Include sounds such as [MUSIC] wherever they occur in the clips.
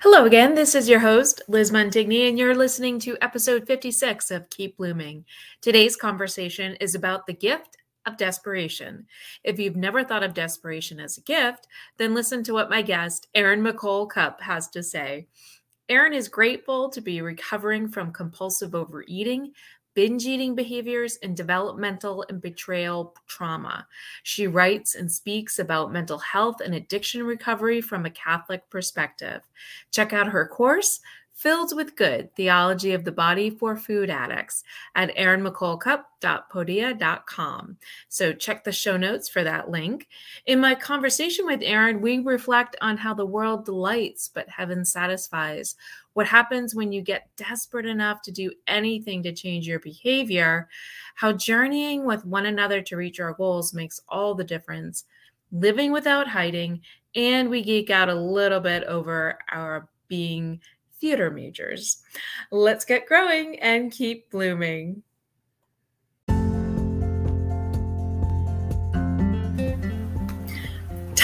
Hello again. This is your host, Liz Montigny, and you're listening to episode 56 of Keep Blooming. Today's conversation is about the gift of desperation. If you've never thought of desperation as a gift, then listen to what my guest, Erin McCole Cupp, has to say. Erin is grateful to be recovering from compulsive overeating, binge eating behaviors, and developmental and betrayal trauma. She writes and speaks about mental health and addiction recovery from a Catholic perspective. Check out her course, Filled with Good Theology of the Body for Food Addicts at erinmccolecupp.podia.com. So check the show notes for that link. In my conversation with Erin, we reflect on how the world delights but heaven satisfies. What happens when you get desperate enough to do anything to change your behavior, how journeying with one another to reach our goals makes all the difference, living without hiding, and we geek out a little bit over our being theater majors. Let's get growing and keep blooming.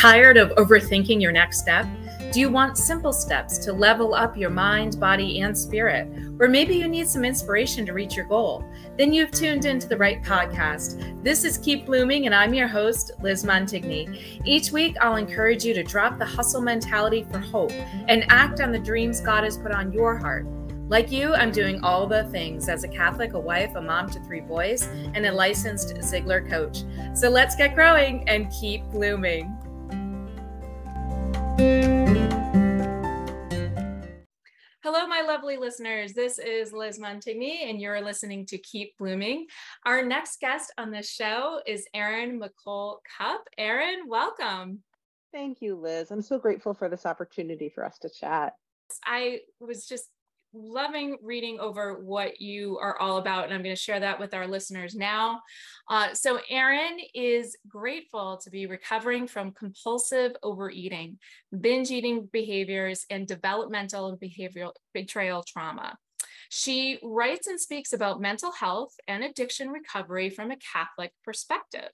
Tired of overthinking your next step? Do you want simple steps to level up your mind, body, and spirit? Or maybe you need some inspiration to reach your goal? Then you've tuned into the right podcast. This is Keep Blooming, and I'm your host, Liz Montigny. Each week, I'll encourage you to drop the hustle mentality for hope and act on the dreams God has put on your heart. Like you, I'm doing all the things as a Catholic, a wife, a mom to three boys, and a licensed Ziglar coach. So let's get growing and keep blooming. Hello, my lovely listeners. This is Liz Montigny, and you're listening to Keep Blooming. Our next guest on the show is Erin McCole Cupp. Erin, welcome. Thank you, Liz. I'm so grateful for this opportunity for us to chat. I was just loving reading over what you are all about, and I'm going to share that with our listeners now. Uh, so, Erin is grateful to be recovering from compulsive overeating, binge eating behaviors, and developmental and behavioral betrayal trauma. She writes and speaks about mental health and addiction recovery from a Catholic perspective.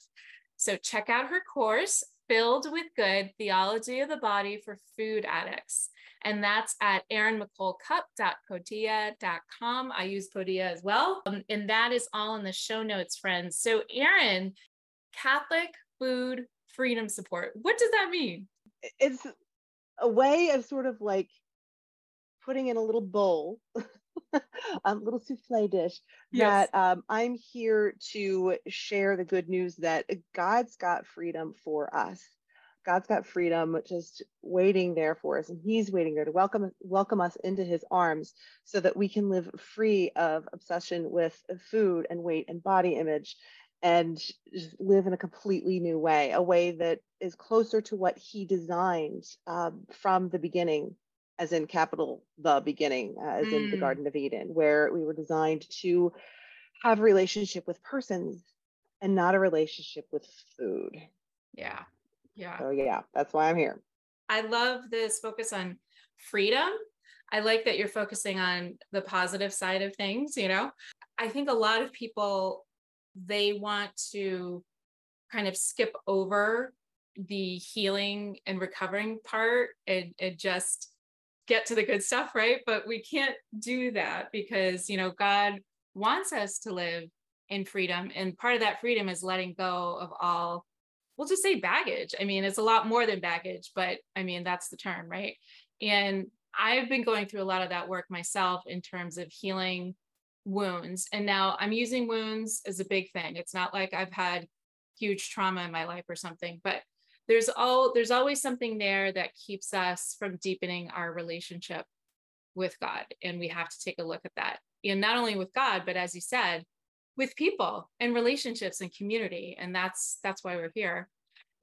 So, check out her course, Filled with Good Theology of the Body for Food Addicts and that's at erinmccolecupp.podia.com. I use Podia as well. Um, and that is all in the show notes, friends. So, Erin, Catholic food freedom support, what does that mean? It's a way of sort of like putting in a little bowl. [LAUGHS] [LAUGHS] a little souffle dish yes. that um, I'm here to share the good news that God's got freedom for us. God's got freedom just waiting there for us, and He's waiting there to welcome welcome us into His arms, so that we can live free of obsession with food and weight and body image, and just live in a completely new way, a way that is closer to what He designed um, from the beginning, as in capital the beginning, uh, as mm. in the mm. Garden of Eden, where we were designed to have a relationship with persons and not a relationship with food. Yeah, yeah. So yeah, that's why I'm here. I love this focus on freedom. I like that you're focusing on the positive side of things, you know. I think a lot of people they want to kind of skip over the healing and recovering part and, and just get to the good stuff, right? But we can't do that because, you know, God wants us to live in freedom. And part of that freedom is letting go of all we'll just say baggage. I mean, it's a lot more than baggage, but I mean, that's the term, right? And I've been going through a lot of that work myself in terms of healing wounds. And now I'm using wounds as a big thing. It's not like I've had huge trauma in my life or something, but there's all there's always something there that keeps us from deepening our relationship with God. And we have to take a look at that. And not only with God, but as you said, with people and relationships and community and that's that's why we're here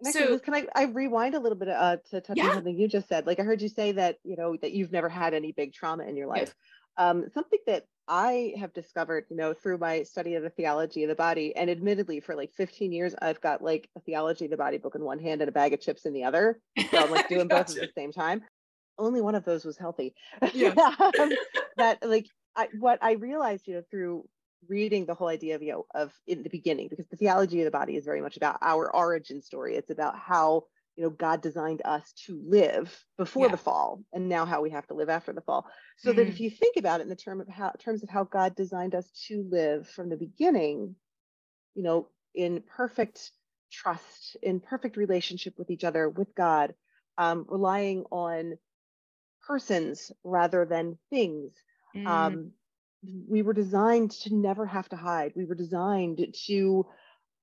so can I, I rewind a little bit uh, to touch yeah. on something you just said like i heard you say that you know that you've never had any big trauma in your life um, something that i have discovered you know through my study of the theology of the body and admittedly for like 15 years i've got like a theology of the body book in one hand and a bag of chips in the other. So i'm like [LAUGHS] doing both at the same time. Only one of those was healthy. Yeah. [LAUGHS] um, [LAUGHS] that like I, what i realized you know through reading the whole idea of you know of in the beginning because the theology of the body is very much about our origin story. It's about how you know god designed us to live before yeah. the fall and now how we have to live after the fall so mm-hmm. that if mm-hmm. you think about it in the term of how terms of how god designed us to live from the beginning you know in perfect trust in perfect relationship with each other with god um, relying on persons rather than things mm. um, we were designed to never have to hide we were designed to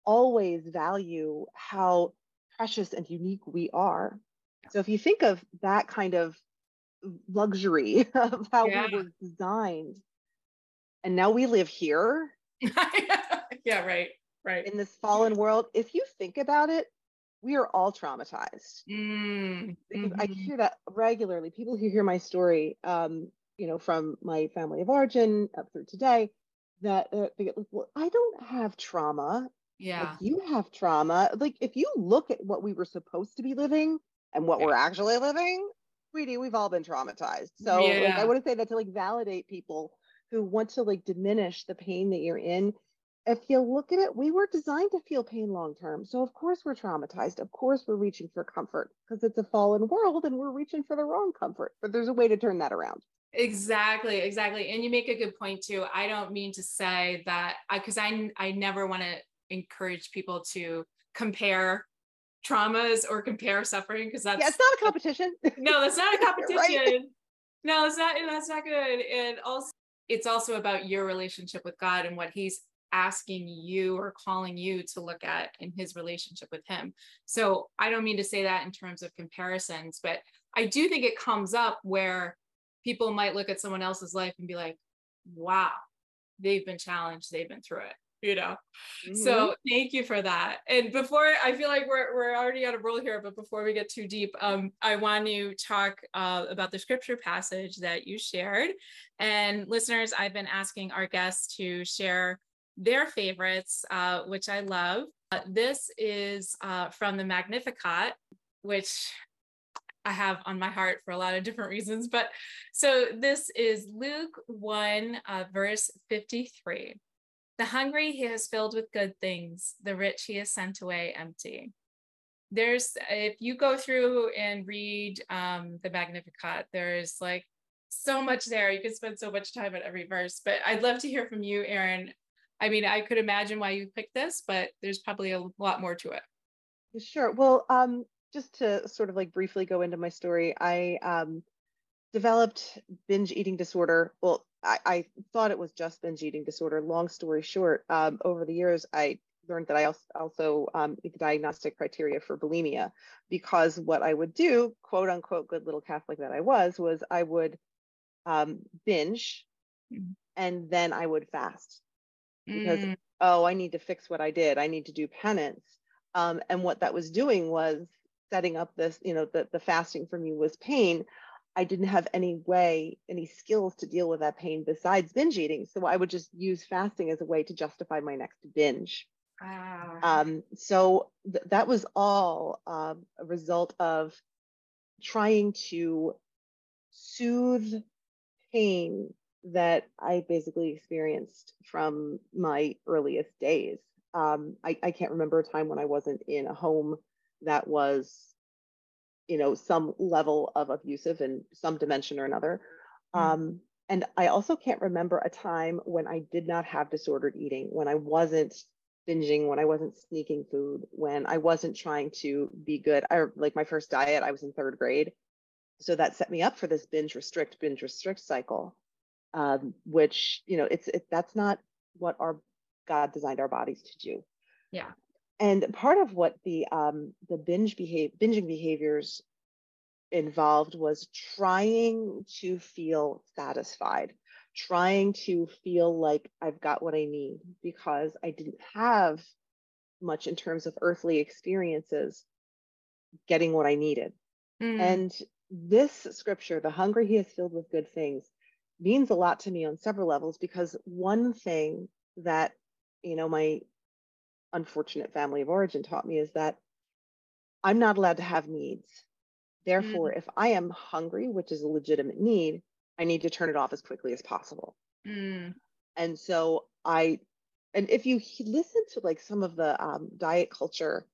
always value how precious and unique we are. So if you think of that kind of luxury [LAUGHS] of how yeah. we were designed, and now we live here. [LAUGHS] yeah, right, right. In this fallen world, if you think about it, we are all traumatized. Mm, mm-hmm. I hear that regularly. People who hear my story, um, you know, from my family of origin up through today, that uh, they get, well, I don't have trauma yeah. Like you have trauma. Like if you look at what we were supposed to be living and what yeah. we're actually living, sweetie, we've all been traumatized. So yeah. like I want to say that to like validate people who want to like diminish the pain that you're in. If you look at it, we were designed to feel pain long term. So of course we're traumatized. Of course we're reaching for comfort because it's a fallen world and we're reaching for the wrong comfort. But there's a way to turn that around. Exactly, exactly. And you make a good point too. I don't mean to say that I because I I never want to encourage people to compare traumas or compare suffering because that's yeah, it's not a competition. [LAUGHS] no, that's not a [LAUGHS] competition. right. No, it's not. That's not good. And also, it's also about your relationship with God and what He's asking you or calling you to look at in His relationship with Him. So I don't mean to say that in terms of comparisons, but I do think it comes up where people might look at someone else's life and be like, "Wow, they've been challenged. They've been through it." You know mm-hmm. so thank you for that and before i feel like we're, we're already on a roll here but before we get too deep um, i want to talk uh, about the scripture passage that you shared and listeners i've been asking our guests to share their favorites uh, which i love uh, this is uh, from the magnificat which I have on my heart for a lot of different reasons. But so this is Luke 1, uh, verse 53. The hungry he has filled with good things, the rich he has sent away empty. There's, if you go through and read um, the Magnificat, there's like so much there. You could spend so much time at every verse, but I'd love to hear from you, Erin. I mean, I could imagine why you picked this, but there's probably a lot more to it. Sure. Well, um, just to sort of like briefly go into my story, I um, developed binge eating disorder. Well, I, I, thought it was just binge eating disorder. Long story short, um, over the years, I learned that I also, also um, meet the diagnostic criteria for bulimia because what I would do, quote unquote, good little Catholic that I was, was I would um, binge mm. and then I would fast because, mm. oh, I need to fix what I did. I need to do penance. Um, and what that was doing was setting up this, you know, the, the fasting for me was pain. I didn't have any way, any skills to deal with that pain besides binge eating. So I would just use fasting as a way to justify my next binge. Ah. Um, so th- that was all uh, a result of trying to soothe pain that I basically experienced from my earliest days. Um, I, I can't remember a time when I wasn't in a home that was you know some level of abusive in some dimension or another. Mm. um, and i also can't remember a time when i did not have disordered eating when i wasn't binging when i wasn't sneaking food when i wasn't trying to be good. I like my first diet i was in third grade. So that set me up for this binge restrict binge restrict cycle um, which you know it's it, that's not what our god designed our bodies to do. Yeah and part of what the um, the binge behave binging behaviors involved was trying to feel satisfied trying to feel like i've got what i need because i didn't have much in terms of earthly experiences getting what i needed mm. and this scripture the hungry he is filled with good things means a lot to me on several levels because one thing that you know my unfortunate family of origin taught me is that I'm not allowed to have needs. Therefore, mm. if I am hungry, which is a legitimate need, I need to turn it off as quickly as possible. Mm. And so I, and if you listen to like some of the um, diet culture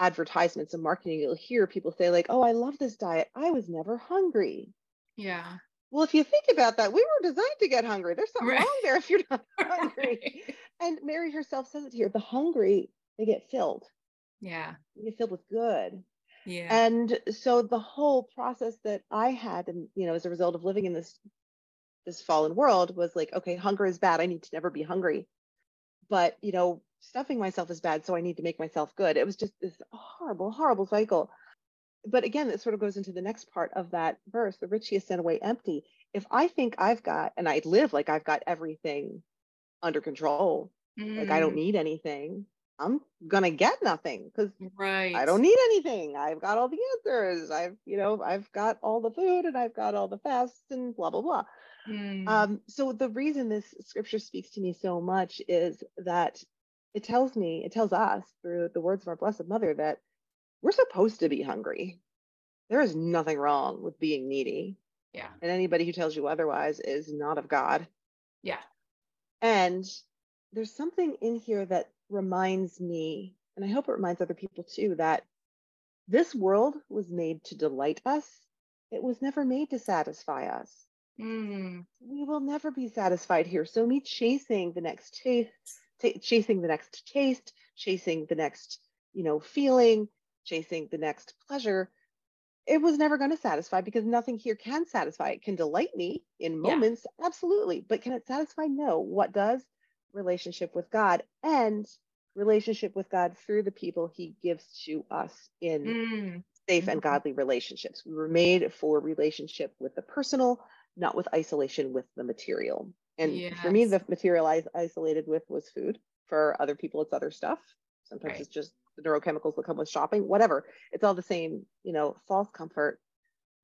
advertisements and marketing, you'll hear people say, like, oh, I love this diet. I was never hungry. Yeah. Well, if you think about that, we were designed to get hungry. There's something right. wrong there if you're not [LAUGHS] hungry. Right. And Mary herself says it here the hungry, they get filled. Yeah. They get filled with good. Yeah. And so the whole process that I had, and you know, as a result of living in this this fallen world, was like, okay, hunger is bad. I need to never be hungry. But you know, stuffing myself is bad, so I need to make myself good. It was just this horrible, horrible cycle. But again, it sort of goes into the next part of that verse the rich he has sent away empty. If I think I've got, and I live like I've got everything under control, mm. like I don't mm. need anything, I'm gonna get nothing because right. I don't need anything. I've got all the answers. I've, you know, I've got all the food and I've got all the fasts and blah blah blah. Mm. Um, so the reason this scripture speaks to me so much is that it tells me, it tells us through the words of our Blessed Mother that we're supposed to be hungry. There is nothing wrong with being needy. Yeah. And anybody who tells you otherwise is not of God. Yeah. And there's something in here that reminds me, and I hope it reminds other people too, that this world was made to delight us. It was never made to satisfy us. Mm. We will never be satisfied here. So, me chasing the next taste, t- chasing the next taste, chasing the next, you know, feeling, chasing the next pleasure, it was never going to satisfy because nothing here can satisfy. It can delight me in moments, yeah. absolutely, but can it satisfy? No. What does? Relationship with God and relationship with God through the people He gives to us in mm. safe and mm-hmm. godly relationships. We were made for relationship with the personal, not with isolation with the material. And yes. for me, the material I isolated with was food. For other people, it's other stuff. Sometimes right. it's just the neurochemicals that come with shopping, whatever. It's all the same, you know, false comfort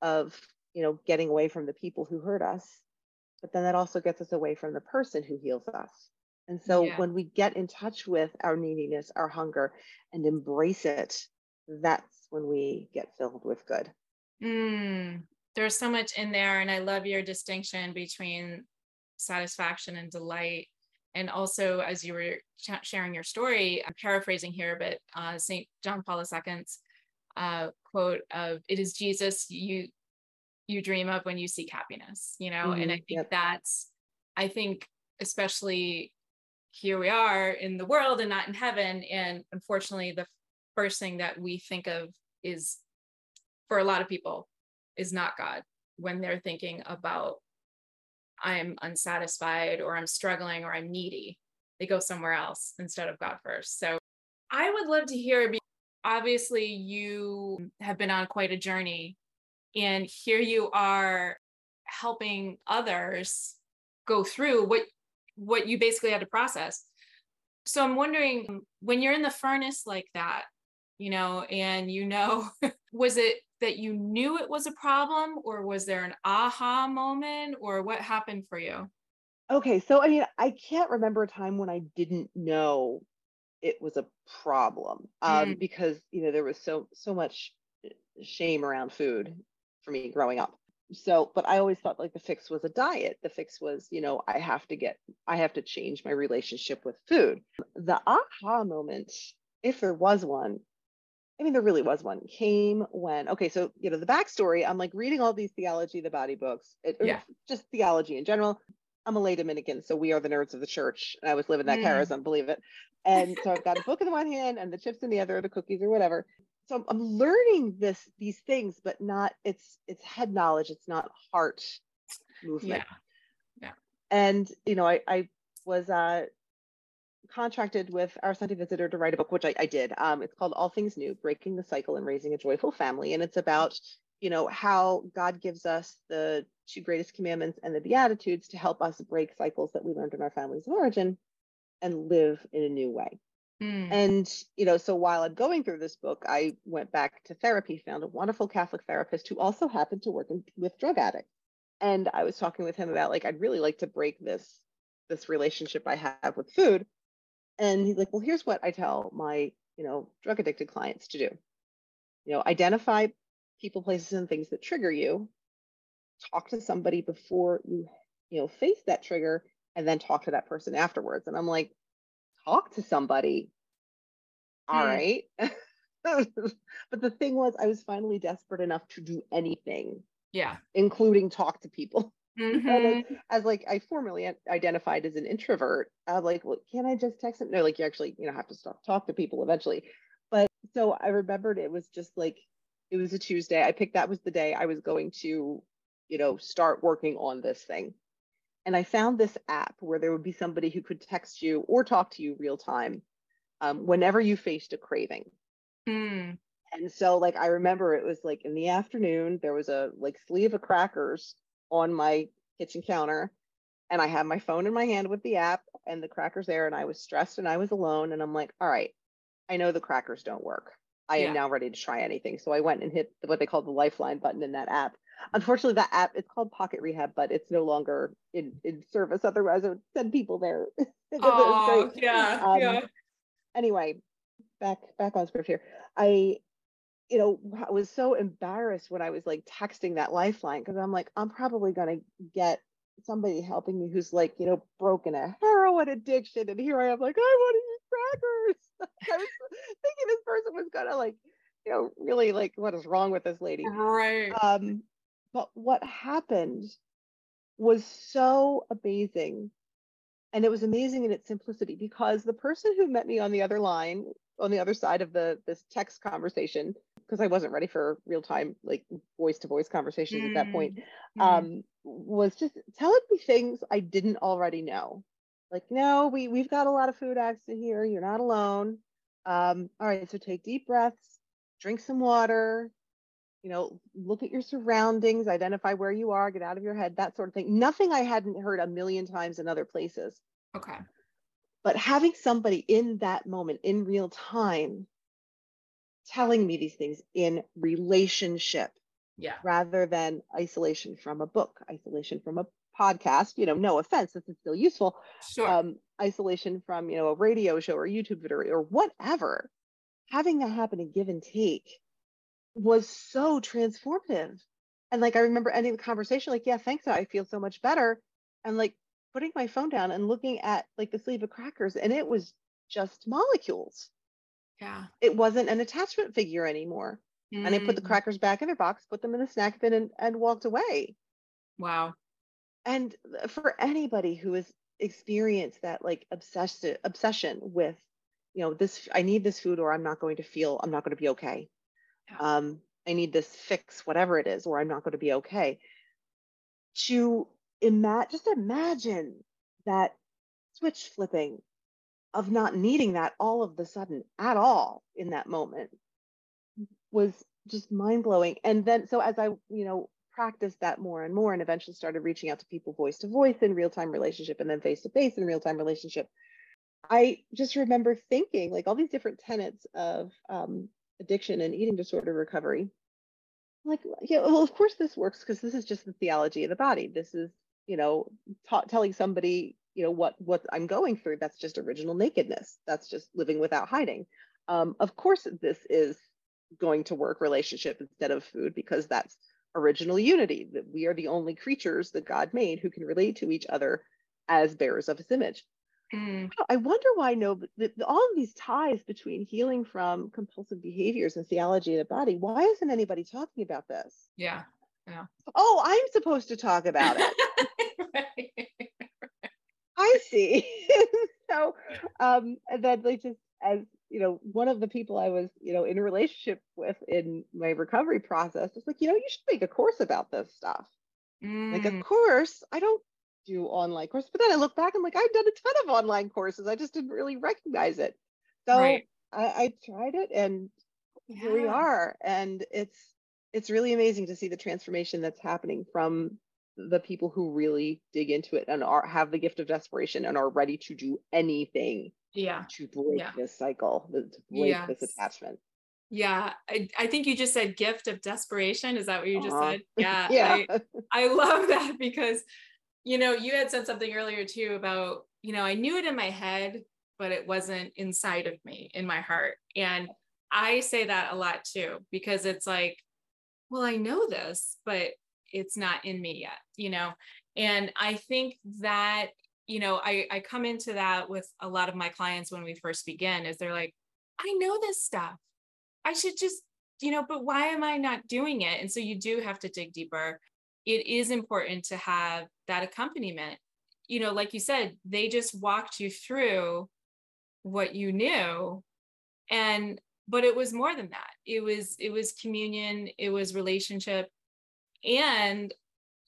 of, you know, getting away from the people who hurt us. But then that also gets us away from the person who heals us. And so yeah. when we get in touch with our neediness, our hunger, and embrace it, that's when we get filled with good. Mm, there's so much in there. And I love your distinction between satisfaction and delight. And also, as you were ch- sharing your story, I'm paraphrasing here, but uh, St. John Paul II's uh, quote of "It is Jesus you you dream of when you seek happiness," you know, mm-hmm. and I think yep. that's, I think, especially here we are in the world and not in heaven, and unfortunately, the first thing that we think of is, for a lot of people, is not God when they're thinking about I'm unsatisfied or I'm struggling or I'm needy. They go somewhere else instead of God first. So I would love to hear. Obviously, you have been on quite a journey, and here you are helping others go through what what you basically had to process. So I'm wondering when you're in the furnace like that, you know, and you know, [LAUGHS] was it that you knew it was a problem or was there an aha moment or what happened for you? Okay, so I mean, I can't remember a time when I didn't know it was a problem um, mm. because you know there was so so much shame around food for me growing up. So, but I always thought like the fix was a diet. The fix was, you know, I have to get, I have to change my relationship with food. The aha moment, if there was one, I mean, there really was one, came when, okay, so, you know, the backstory, I'm like reading all these theology the body books, it, yeah. just theology in general. I'm a lay Dominican, so we are the nerds of the church. And I was living that mm. charism, believe it. And so I've got a book in the one hand and the chips in the other, the cookies or whatever. So I'm, I'm learning this, these things, but not, it's, it's head knowledge. It's not heart movement. Yeah. yeah. And, you know, I, I was, uh, contracted with our Sunday Visitor to write a book, which I, I did. Um, it's called All Things New: Breaking the Cycle and Raising a Joyful Family, and it's about you know how God gives us the two greatest commandments and the Beatitudes to help us break cycles that we learned in our families of origin and live in a new way. Mm. And you know, so while I'm going through this book, I went back to therapy, found a wonderful Catholic therapist who also happened to work in, with drug addicts, and I was talking with him about like I'd really like to break this this relationship I have with food and he's like, well, here's what I tell my, you know, drug addicted clients to do. You know, identify people, places, and things that trigger you. Talk to somebody before you, you know, face that trigger, and then talk to that person afterwards. And I'm like, talk to somebody. All hmm. right. [LAUGHS] but the thing was, I was finally desperate enough to do anything. Yeah. Including talk to people. Mm-hmm. as like I formerly identified as an introvert, I'm like, well, can I just text them? No, like you actually, you know, have to stop talk to people eventually. But so I remembered it was just like it was a Tuesday. I picked that was the day I was going to, you know, start working on this thing. And I found this app where there would be somebody who could text you or talk to you real time um, whenever you faced a craving. Mm. And so, like, I remember it was like in the afternoon, there was a like sleeve of crackers on my kitchen counter and I had my phone in my hand with the app and the crackers there and I was stressed and I was alone and I'm like, all right, I know the crackers don't work. I yeah. am now ready to try anything. So I went and hit what they call the lifeline button in that app. Unfortunately, that app it's called Pocket Rehab, but it's no longer in, in service. Otherwise, I would send people there. [LAUGHS] oh, yeah, um, yeah. Anyway, back back on script here. I you know, I was so embarrassed when I was like texting that lifeline because I'm like, I'm probably going to get somebody helping me who's like, you know, broken a heroin addiction. And here I am, like, I want to eat crackers. [LAUGHS] I was [LAUGHS] thinking this person was going to like, you know, really like, what is wrong with this lady? Right. Um, but what happened was so amazing. And it was amazing in its simplicity because the person who met me on the other line, on the other side of the this text conversation, because I wasn't ready for real time, like voice to voice conversations mm. at that point, mm. um, was just telling me things I didn't already know. Like, no, we, we've got a lot of food accident here. You're not alone. Um, all right, so take deep breaths, drink some water, you know, look at your surroundings, identify where you are, get out of your head, that sort of thing. Nothing I hadn't heard a million times in other places. Okay. But having somebody in that moment, in real time, telling me these things in relationship yeah. rather than isolation from a book isolation from a podcast you know no offense this is still useful. Sure. um, isolation from you know a radio show or youtube video or whatever. Having that happen and give and take was so transformative. And like i remember ending the conversation like yeah thanks i feel so much better. And like putting my phone down and looking at like the sleeve of crackers and it was just molecules yeah. It wasn't an attachment figure anymore. Mm. And I put the mm. crackers back in their box, put them in the snack bin, and, and walked away. Wow. And for anybody who has experienced that like obsessive obsession with, you know, this, I need this food or I'm not going to feel, I'm not going to be okay. Yeah. Um, I need this fix, whatever it is, or I'm not going to be okay. To imagine, just imagine that switch flipping of not needing that all of the sudden at all in that moment was just mind blowing. And then, so as I, you know, practiced that more and more and eventually started reaching out to people voice to voice in real time relationship and then face to face in real time relationship, I just remember thinking like all these different tenets of um, addiction and eating disorder recovery. Like, yeah, well, of course this works because this is just the theology of the body. This is, you know, ta- telling somebody you know what what i'm going through that's just original nakedness. That's just living without hiding. Um, of course this is going to work relationship instead of food because that's original unity that we are the only creatures that god made who can relate to each other as bearers of his image. Mm. i wonder why no the, all of these ties between healing from compulsive behaviors and theology of the body why isn't anybody talking about this? Yeah yeah. Oh i'm supposed to talk about it [LAUGHS] I see. [LAUGHS] so, um, and then like just as you know, one of the people I was, you know, in a relationship with in my recovery process was like, you know, you should make a course about this stuff. Mm. Like, of course, I don't do online courses, but then I look back, I'm like, I've done a ton of online courses. I just didn't really recognize it. So right. I, I, tried it, and yeah. here we are. And it's it's really amazing to see the transformation that's happening from the people who really dig into it and are have the gift of desperation and are ready to do anything yeah. to break yeah. this cycle to break yes. this attachment. Yeah. I, I think you just said gift of desperation. Is that what you just uh-huh. said? Yeah. [LAUGHS] Yeah. I, I love that because you know you had said something earlier too about you know i knew it in my head but it wasn't inside of me in my heart. And i say that a lot too because it's like well i know this but it's not in me yet you know and i think that you know I, I come into that with a lot of my clients when we first begin is they're like i know this stuff I should just, you know, but why am I not doing it? And so you do have to dig deeper. It is important to have that accompaniment. You know, like you said, they just walked you through what you knew. And but it was more than that. It was it was communion, it was relationship. And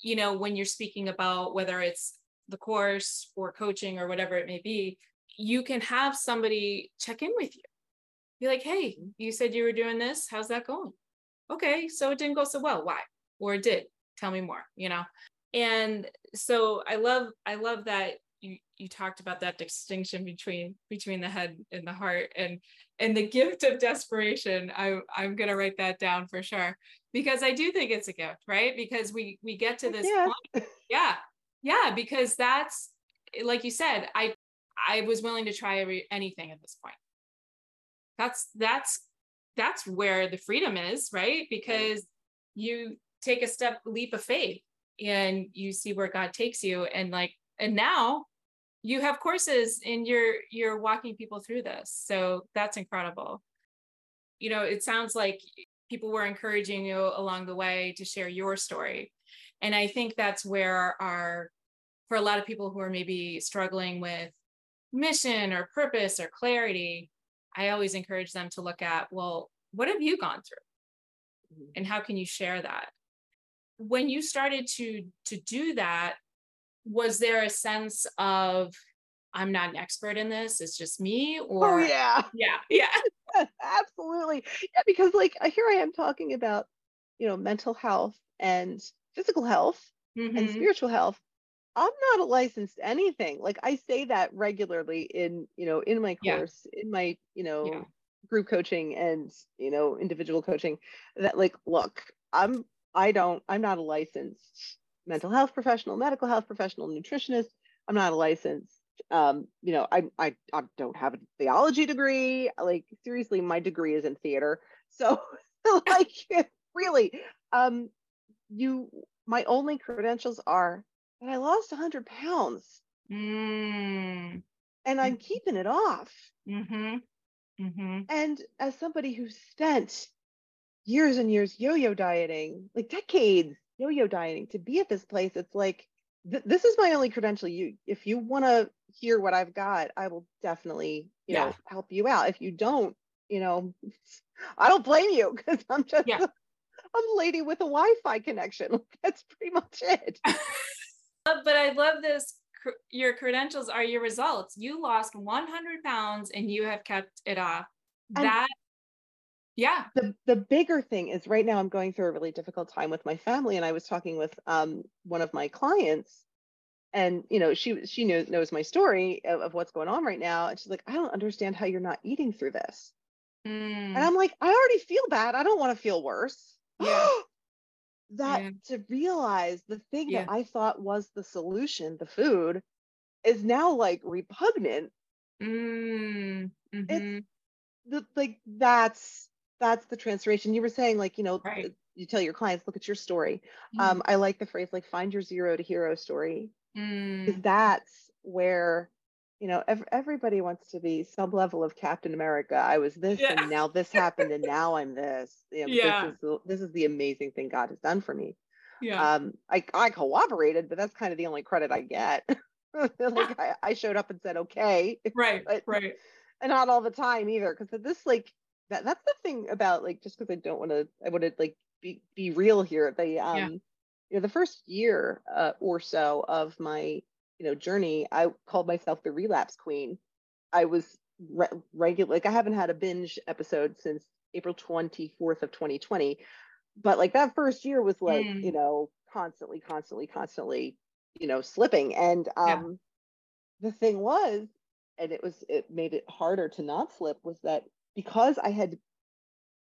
you know, when you're speaking about whether it's the course or coaching or whatever it may be, you can have somebody check in with you. Be like, hey, mm-hmm. you said you were doing this. How's that going? Okay, so it didn't go so well. Why? Or it did. Tell me more, you know? And so I love, I love that you you talked about that distinction between between the head and the heart and and the gift of desperation. I I'm gonna write that down for sure because I do think it's a gift, right? Because we we get to this yeah. point. Yeah. Yeah, because that's like you said, I I was willing to try every, anything at this point. That's that's that's where the freedom is, right? Because you take a step leap of faith and you see where God takes you and like and now you have courses and you're you're walking people through this. So that's incredible. You know, it sounds like people were encouraging you along the way to share your story. And I think that's where our for a lot of people who are maybe struggling with mission or purpose or clarity, I always encourage them to look at, well, what have you gone through? Mm-hmm. And how can you share that? When you started to to do that, was there a sense of I'm not an expert in this, it's just me or Oh yeah. Yeah. Yeah. [LAUGHS] Absolutely. Yeah, because like here I am talking about, you know, mental health and physical health mm-hmm. and spiritual health I'm not a licensed anything. Like I say that regularly in, you know, in my course, yeah. in my, you know, yeah. group coaching and, you know, individual coaching that like, look, I'm, I don't, I'm not a licensed mental health professional, medical health professional, nutritionist. I'm not a licensed, um, you know, I, I, I don't have a theology degree. Like seriously, my degree is in theater. So [LAUGHS] like really, um, you, my only credentials are that I lost 100 pounds. Mm. And I'm keeping it off. Mm-hmm. Mm-hmm. And as somebody who spent years and years yo yo dieting, like decades yo yo dieting to be at this place, it's like, th- this is my only credential. You, if you want to hear what I've got, I will definitely, you yeah. know, help you out. If you don't, you know, [LAUGHS] I don't blame you because I'm just yeah. [LAUGHS] a, a lady with a Wi Fi connection. [LAUGHS] That's pretty much it. Uh, but I love this. Your credentials are your results. You lost 100 pounds and you have kept it off. And that, yeah. The the bigger thing is right now I'm going through a really difficult time with my family, and I was talking with um one of my clients, and you know she she knows knows my story of, of what's going on right now, and she's like, I don't understand how you're not eating through this. Mm. And I'm like, I already feel bad. I don't want to feel worse. Yeah. [GASPS] that yeah. to realize the thing yeah. that I thought was the solution, the food, is now like repugnant. Mm, mm-hmm. It's the like that's that's the transformation. You were saying like you know right. you tell your clients look at your story. Mm. Um, I like the phrase like find your zero to hero story because mm. that's where you know, ev- everybody wants to be some level of Captain America. I was this, yeah. and now this happened, and now I'm this. You know, yeah. This is, the, this is the amazing thing God has done for me. Yeah. Um, I, I cooperated, but that's kind of the only credit I get. [LAUGHS] like I, I showed up and said, okay. Right. but, right. And not all the time either. Cause this like, that, that's the thing about like, just cause I don't want to, I want to like be, be real here. The um, yeah. you know, the first year uh, or so of my you know journey i called myself the relapse queen i was re- regular like i haven't had a binge episode since april 24th of 2020 but like that first year was like mm. you know constantly constantly constantly you know slipping and um yeah. the thing was and it was it made it harder to not slip was that because i had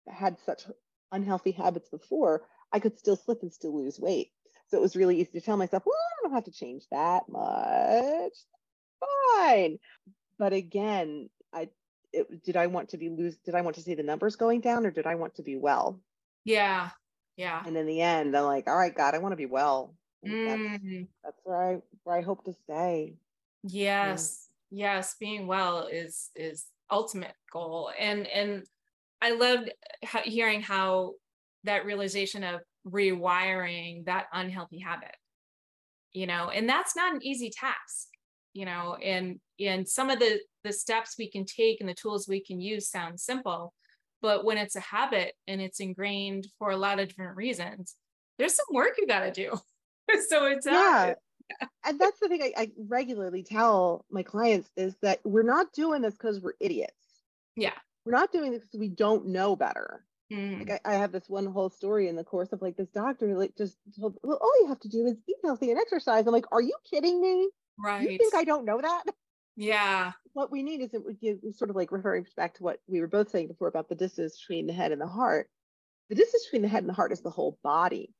had such unhealthy habits before i could still slip and still lose weight so it was really easy to tell myself, well, I don't have to change that much. Fine. But again, I it, did I want to be lose did I want to see the numbers going down or did I want to be well? Yeah. Yeah. And in the end, I'm like, all right, God, I want to be well. Mm. That's, that's where I where I hope to stay. Yes. Yes. Being well is is ultimate goal. And and I loved hearing how that realization of rewiring that unhealthy habit, you know, and that's not an easy task, you know, and and some of the the steps we can take and the tools we can use sound simple, but when it's a habit and it's ingrained for a lot of different reasons, there's some work you got to do. [LAUGHS] so it's uh, yeah. And that's the thing I, I regularly tell my clients is that we're not doing this because we're idiots. Yeah. We're not doing this because we don't know better. Mm. Like I, I, have this one whole story in the course of like this doctor like just told well all you have to do is eat healthy and exercise. I'm like, are you kidding me? Right. You think I don't know that? Yeah. What we need is it would give sort of like referring back to what we were both saying before about the distance between the head and the heart. The distance between the head and the heart is the whole body.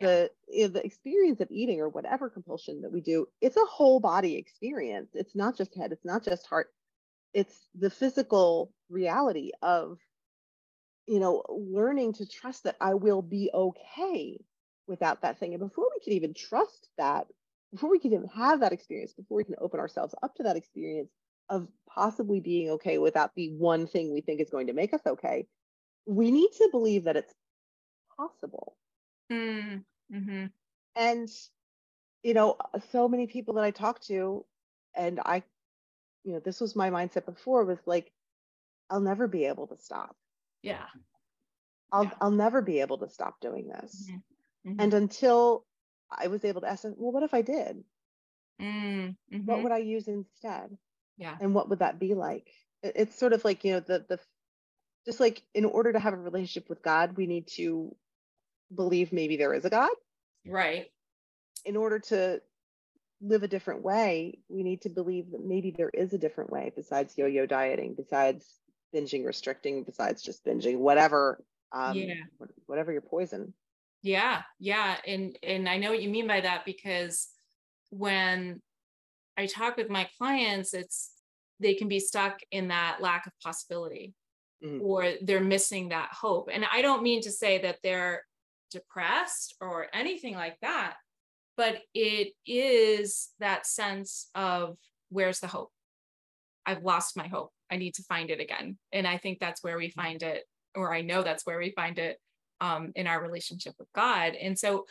The the experience of eating or whatever compulsion that we do, it's a whole body experience. It's not just head, it's not just heart. It's the physical reality of you know, learning to trust that I will be okay without that thing. And before we can even trust that, before we can even have that experience, before we can open ourselves up to that experience of possibly being okay without the one thing we think is going to make us okay, we need to believe that it's possible. Mm, hmm And, you know, so many people that I talk to, and I, you know, this was my mindset before was like, I'll never be able to stop. Yeah. I'll yeah. i'll never be able to stop doing this. Mm-hmm. Mm-hmm. and until i was able to ask well what if i did? Mm-hmm. what would i use instead? Yeah. And what would that be like? It's sort of like you know the the just like in order to have a relationship with god we need to believe maybe there is a god right in order to live a different way we need to believe that maybe there is a different way besides yo-yo dieting besides binging, restricting besides just binging, whatever, um, yeah. whatever your poison. Yeah, yeah, and and I know what you mean by that because when I talk with my clients, it's they can be stuck in that lack of possibility mm-hmm. or they're missing that hope. And I don't mean to say that they're depressed or anything like that, but it is that sense of where's the hope? I've lost my hope. I need to find it again. And I think that's where we find it, or I know that's where we find it um, in our relationship with God. And so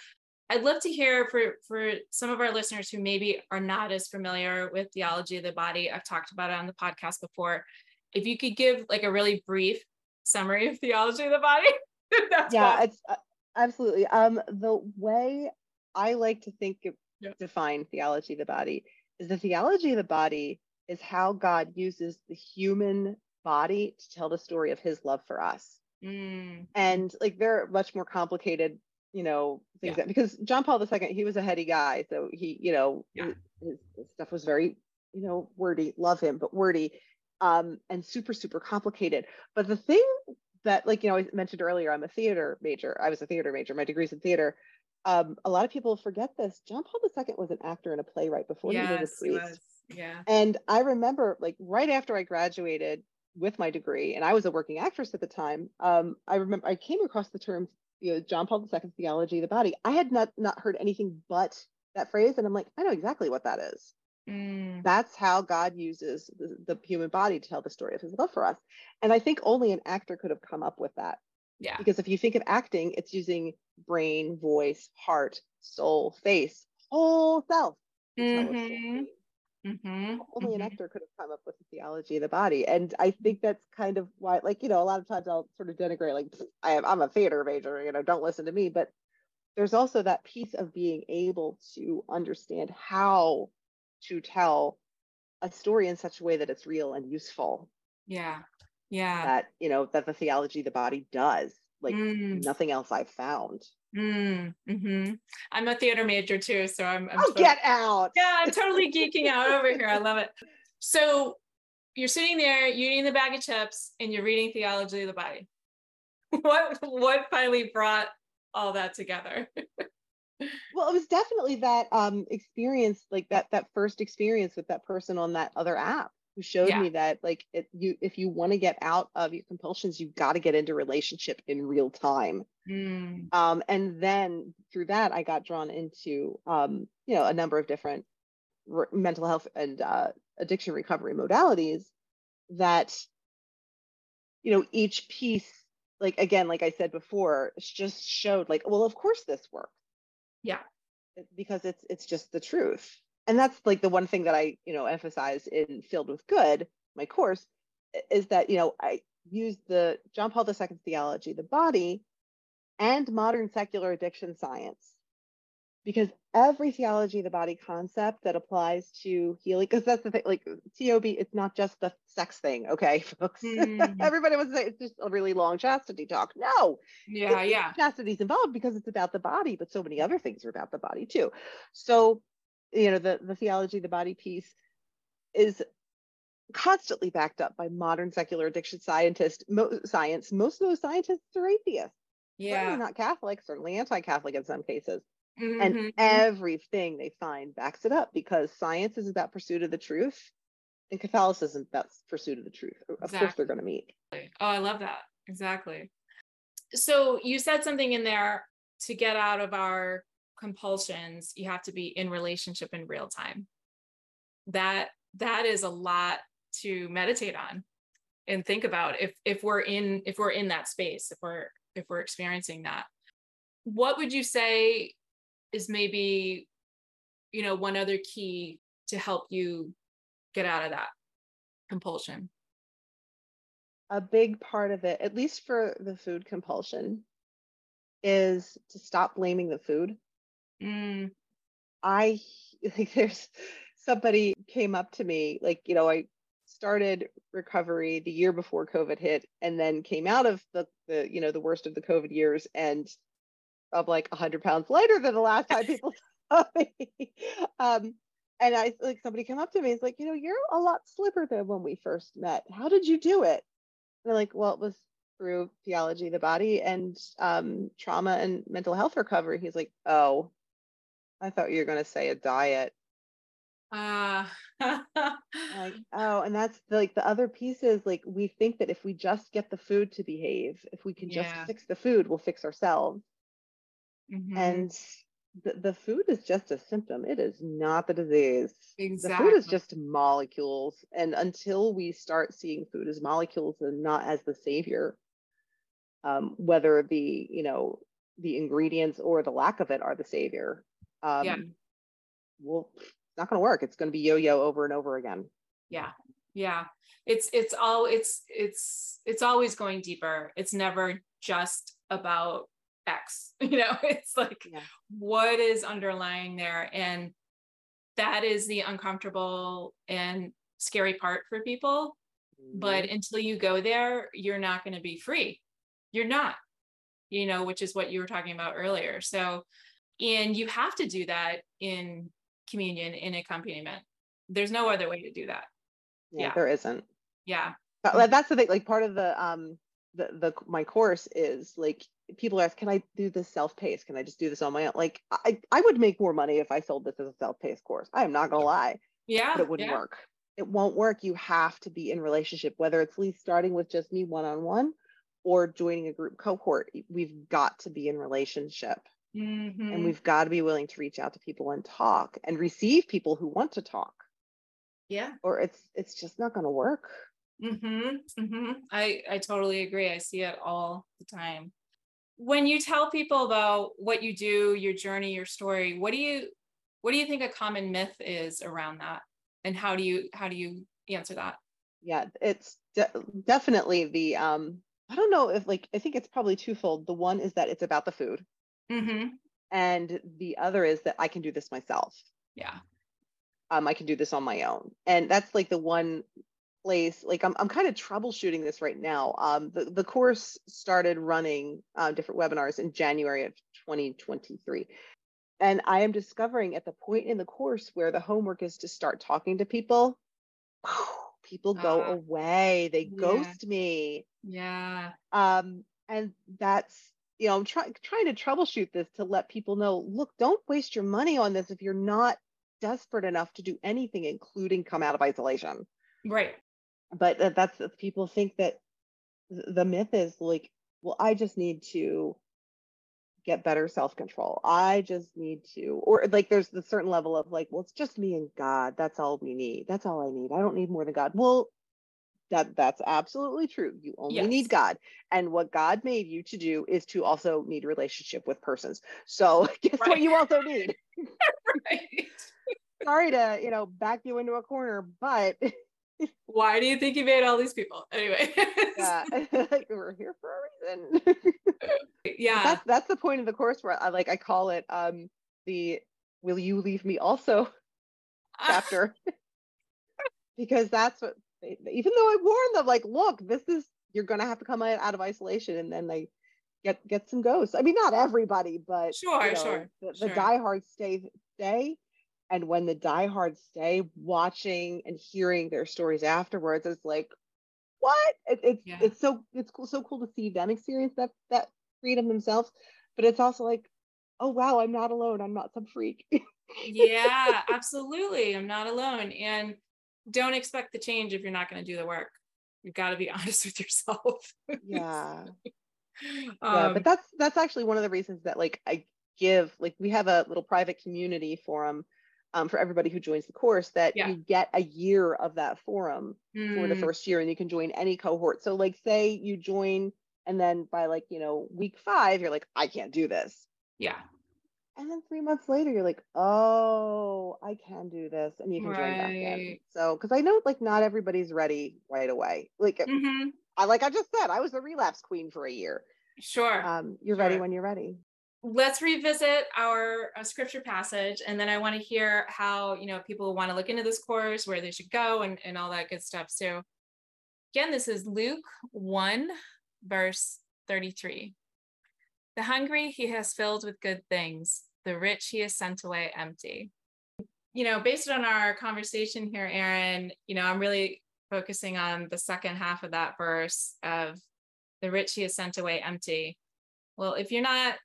I'd love to hear for, for some of our listeners who maybe are not as familiar with theology of the body. I've talked about it on the podcast before. If you could give like a really brief summary of theology of the body. [LAUGHS] yeah, it's uh, absolutely. Um, the way I like to think of, define theology of the body is the theology of the body is how God uses the human body to tell the story of his love for us. Mm. And like they're much more complicated, you know, things yeah. that because John Paul II, he was a heady guy. So he, you know, yeah. his, his, stuff was very, you know, wordy, love him, but wordy um, and super, super complicated. But the thing that, like, you know, I mentioned earlier, I'm a theater major. I was a theater major. My degree's in theater. Um, a lot of people forget this. John Paul II was an actor and a playwright before yes, he was a priest. Was. Yeah. And I remember like right after I graduated with my degree, and I was a working actress at the time, um, I remember I came across the term, you know, John Paul II theology of the body. I had not not heard anything but that phrase, and I'm like, I know exactly what that is. Mm. That's how God uses the, the, human body to tell the story of his love for us. And I think only an actor could have come up with that. Yeah. Because if you think of acting, it's using brain, voice, heart, soul, face, whole self. Mm-hmm. Mm-hmm. Only mm-hmm. an actor could have come up with the theology of the body, and I think that's kind of why, like you know, a lot of times I'll sort of denigrate, like I am, I'm a theater major, you know, don't listen to me. But there's also that piece of being able to understand how to tell a story in such a way that it's real and useful. Yeah, yeah. That you know that the theology of the body does, like mm. nothing else I've found. Mm, hmm I'm a theater major too, so I'm. I'm oh, totally, get out! Yeah, I'm totally geeking out over here. I love it. So you're sitting there, you're eating the bag of chips, and you're reading theology of the body. [LAUGHS] What what finally brought all that together? [LAUGHS] well, it was definitely that um, experience, like that that first experience with that person on that other app who showed yeah. me that like it, you if you want to get out of your compulsions you've got to get into relationship in real time mm. um, and then through that i got drawn into um, you know a number of different re- mental health and uh, addiction recovery modalities that you know, each piece, like again, like I said before, just showed like, well, of course this works. Yeah. Because it's it's just the truth. And that's like the one thing that I, you know, emphasize in Filled with Good, my course, is that, you know, I use the John Paul II's theology, the body, and modern secular addiction science because every theology of the body concept that applies to healing, because that's the thing, like TOB, it's not just the sex thing, okay, [LAUGHS] folks. Mm. Everybody wants to say it's just a really long chastity talk. No. Yeah, yeah. Chastity's involved because it's about the body, but so many other things are about the body too. So, you know, the, the theology of the body piece is constantly backed up by modern secular addiction scientists, mo- science. Most of those scientists are atheists. Yeah. Certainly not Catholic, certainly anti-Catholic in some cases. Mm-hmm. And everything they find backs it up because science is about pursuit of the truth and Catholicism about pursuit of the truth. Of exactly. course they're going to meet. Oh, I love that. Exactly. So you said something in there to get out of our compulsions, you have to be in relationship in real time. That that is a lot to meditate on and think about if if we're in if we're in that space, if we're if we're experiencing that. What would you say is maybe you know one other key to help you get out of that compulsion a big part of it at least for the food compulsion is to stop blaming the food mm. i [LAUGHS] like there's somebody came up to me like you know i started recovery the year before covid hit and then came out of the the you know the worst of the covid years and of like 100 pounds lighter than the last time people [LAUGHS] saw me. Um, and I like somebody came up to me, he's like, you know, you're a lot slimmer than when we first met. How did you do it? And I'm like, well, it was through theology of the body and um, trauma and mental health recovery. He's like, oh, I thought you were going to say a diet. Uh. like, oh, and that's the, like the other piece is like we think that if we just get the food to behave, if we can just yeah. fix the food, we'll fix ourselves. Mm-hmm. And the, the food is just a symptom. It is not the disease. Exactly. The food is just molecules. And until we start seeing food as molecules and not as the savior, um, whether the, you know, the ingredients or the lack of it are the savior, um, yeah. well, it's not going to work. It's going to be yo-yo over and over again. Yeah. Yeah. It's, it's all, it's, it's, it's always going deeper. It's never just about X, [LAUGHS] you know, it's like yeah. what is underlying there. And that is the uncomfortable and scary part for people. Mm-hmm. But until you go there, you're not going to be free. You're not, you know, which is what you were talking about earlier. So, and you have to do that in communion, in accompaniment. There's no other way to do that. Yeah, yeah. there isn't. Yeah. But that's the thing, like part of the um the the my course is like people ask, can I do this self-paced? Can I just do this on my own? Like I, I would make more money if I sold this as a self-paced course. I am not gonna lie. Yeah. But it wouldn't yeah. work. It won't work. You have to be in relationship, whether it's least starting with just me one-on-one or joining a group cohort. We've got to be in relationship. Mm-hmm. And we've got to be willing to reach out to people and talk and receive people who want to talk. Yeah. Or it's it's just not gonna work. Mm-hmm. Mm-hmm. I, I totally agree. I see it all the time when you tell people about what you do your journey your story what do you what do you think a common myth is around that? And how do you how do you answer that? Yeah it's de- definitely the um i don't know if like i think it's probably twofold. The one is that it's about the food. Mm-hmm. and the other is that i can do this myself. Yeah. Um i can do this on my own. And that's like the one place like i'm, I'm kind of troubleshooting this right now um, the, the course started running uh, different webinars in january of 2023 and i am discovering at the point in the course where the homework is to start talking to people [SIGHS] people go uh, away they yeah. ghost me. Yeah. Um and that's you know i'm trying trying to troubleshoot this to let people know look don't waste your money on this if you're not desperate enough to do anything including come out of isolation. Right but that's people think that the myth is like well i just need to get better self-control i just need to or like there's the certain level of like well it's just me and god that's all we need that's all i need i don't need more than god well that that's absolutely true. You only yes. need God. And what God made you to do is to also need relationship with persons. So [LAUGHS] guess right. what you also need? [LAUGHS] right. [LAUGHS] Sorry to, you know, back you into a corner, but why do you think you made all these people? Anyway. yeah. [LAUGHS] We're here for a reason. [LAUGHS] yeah. That's that's the point of the course where I like I call it um the will you leave me also [LAUGHS] chapter. because that's what even though I warned them, like, look, this is you're gonna have to come out of isolation, and then they get get some ghosts. I mean, not everybody, but sure, you know, sure. The, the sure. diehards stay stay, and when the diehards stay, watching and hearing their stories afterwards it's like, what? It, it's yeah. it's so it's cool, so cool to see them experience that that freedom themselves, but it's also like, oh wow, I'm not alone. I'm not some freak. yeah, [LAUGHS] absolutely. I'm not alone, and don't expect the change if you're not going to do the work. You've got to be [LAUGHS] honest with yourself. yeah. um, [LAUGHS] yeah, but that's that's actually one of the reasons that like I give like we have a little private community forum um, for everybody who joins the course that yeah. you get a year of that forum mm. for the mm. first year and you can join any cohort. So like say you join and then by like, you know, week 5 you're like I can't do this. Yeah and then three months later you're like oh i can do this and you can right. join back in so because i know like not everybody's ready right away like mm-hmm. i like i just said i was the relapse queen for a year sure um you're sure. ready when you're ready let's revisit our uh, scripture passage and then i want to hear how you know people want to look into this course where they should go and, and all that good stuff so again this is luke 1 verse 33 the hungry he has filled with good things, the rich he has sent away empty. You know, based on our conversation here, Erin you know, I'm really focusing on the second half of that verse of the rich he has sent away empty. Well, if you're not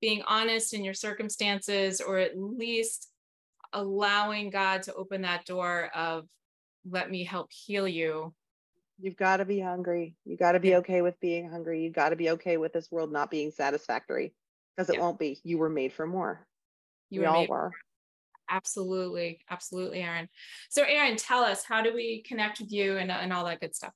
being honest in your circumstances, or at least allowing God to open that door of let me help heal you, You've got to be hungry. You got to be okay with being hungry. You got to be okay with this world not being satisfactory because it yeah. won't be. You were made for more. You we all were. Absolutely. Absolutely, Erin. So, Erin, tell us how do we connect with you and, and all that good stuff?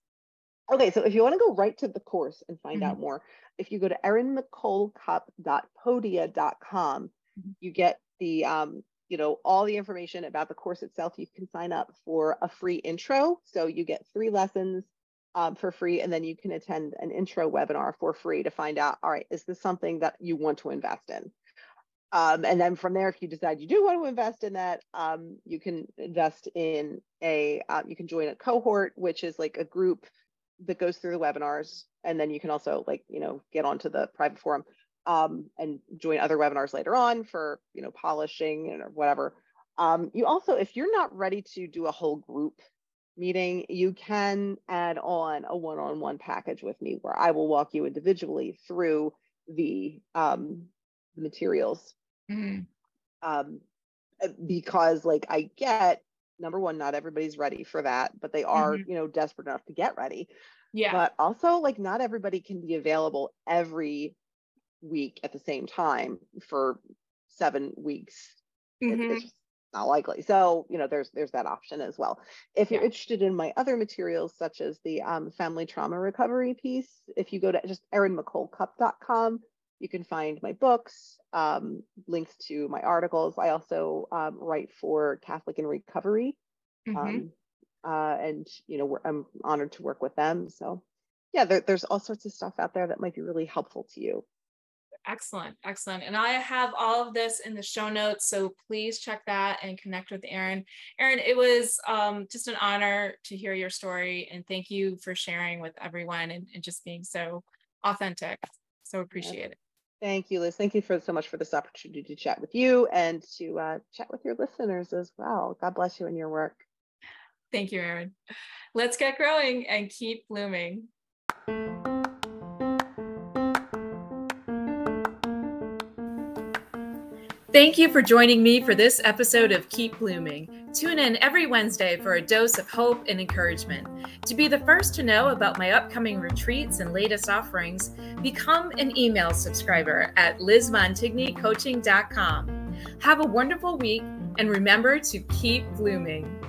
Okay, so if you want to go right to the course and find mm-hmm. out more, if you go to erinmccolecupp.podia.com, mm-hmm. you get the um, you know all the information about the course itself you can sign up for a free intro so you get three lessons um, for free and then you can attend an intro webinar for free to find out all right is this something that you want to invest in um, and then from there if you decide you do want to invest in that um, you can invest in a uh, you can join a cohort which is like a group that goes through the webinars and then you can also like you know get onto the private forum um, and join other webinars later on for you know polishing or whatever. Um, you also, if you're not ready to do a whole group meeting, you can add on a one-on-one package with me where I will walk you individually through the, um, materials. Mm-hmm. Um, because like I get number one, not everybody's ready for that, but they are, mm-hmm. you know, desperate enough to get ready. Yeah. But also like not everybody can be available every week at the same time for seven weeks. Mm-hmm. it's not likely. So, you know, there's there's that option as well. If you're interested in my other materials, such as the um, family trauma recovery piece, if you go to just erinmccolecupp.com, you can find my books, um, links to my articles. I also um, write for Catholic in Recovery. Mm-hmm. Um, uh, and, you know, I'm honored to work with them. So, yeah, there, there's all sorts of stuff out there that might be really helpful to you. Excellent, excellent. And I have all of this in the show notes, so please check that and connect with Erin. Erin, it was um, just an honor to hear your story, and thank you for sharing with everyone and, and just being so authentic. So appreciate it. Thank you, Liz. Thank you for so much for this opportunity to chat with you and to uh, chat with your listeners as well. God bless you and your work. Thank you, Erin. Let's get growing and keep blooming. Thank you for joining me for this episode of Keep Blooming. Tune in every Wednesday for a dose of hope and encouragement. To be the first to know about my upcoming retreats and latest offerings, become an email subscriber at lizmontignycoaching.com. Have a wonderful week and remember to keep blooming.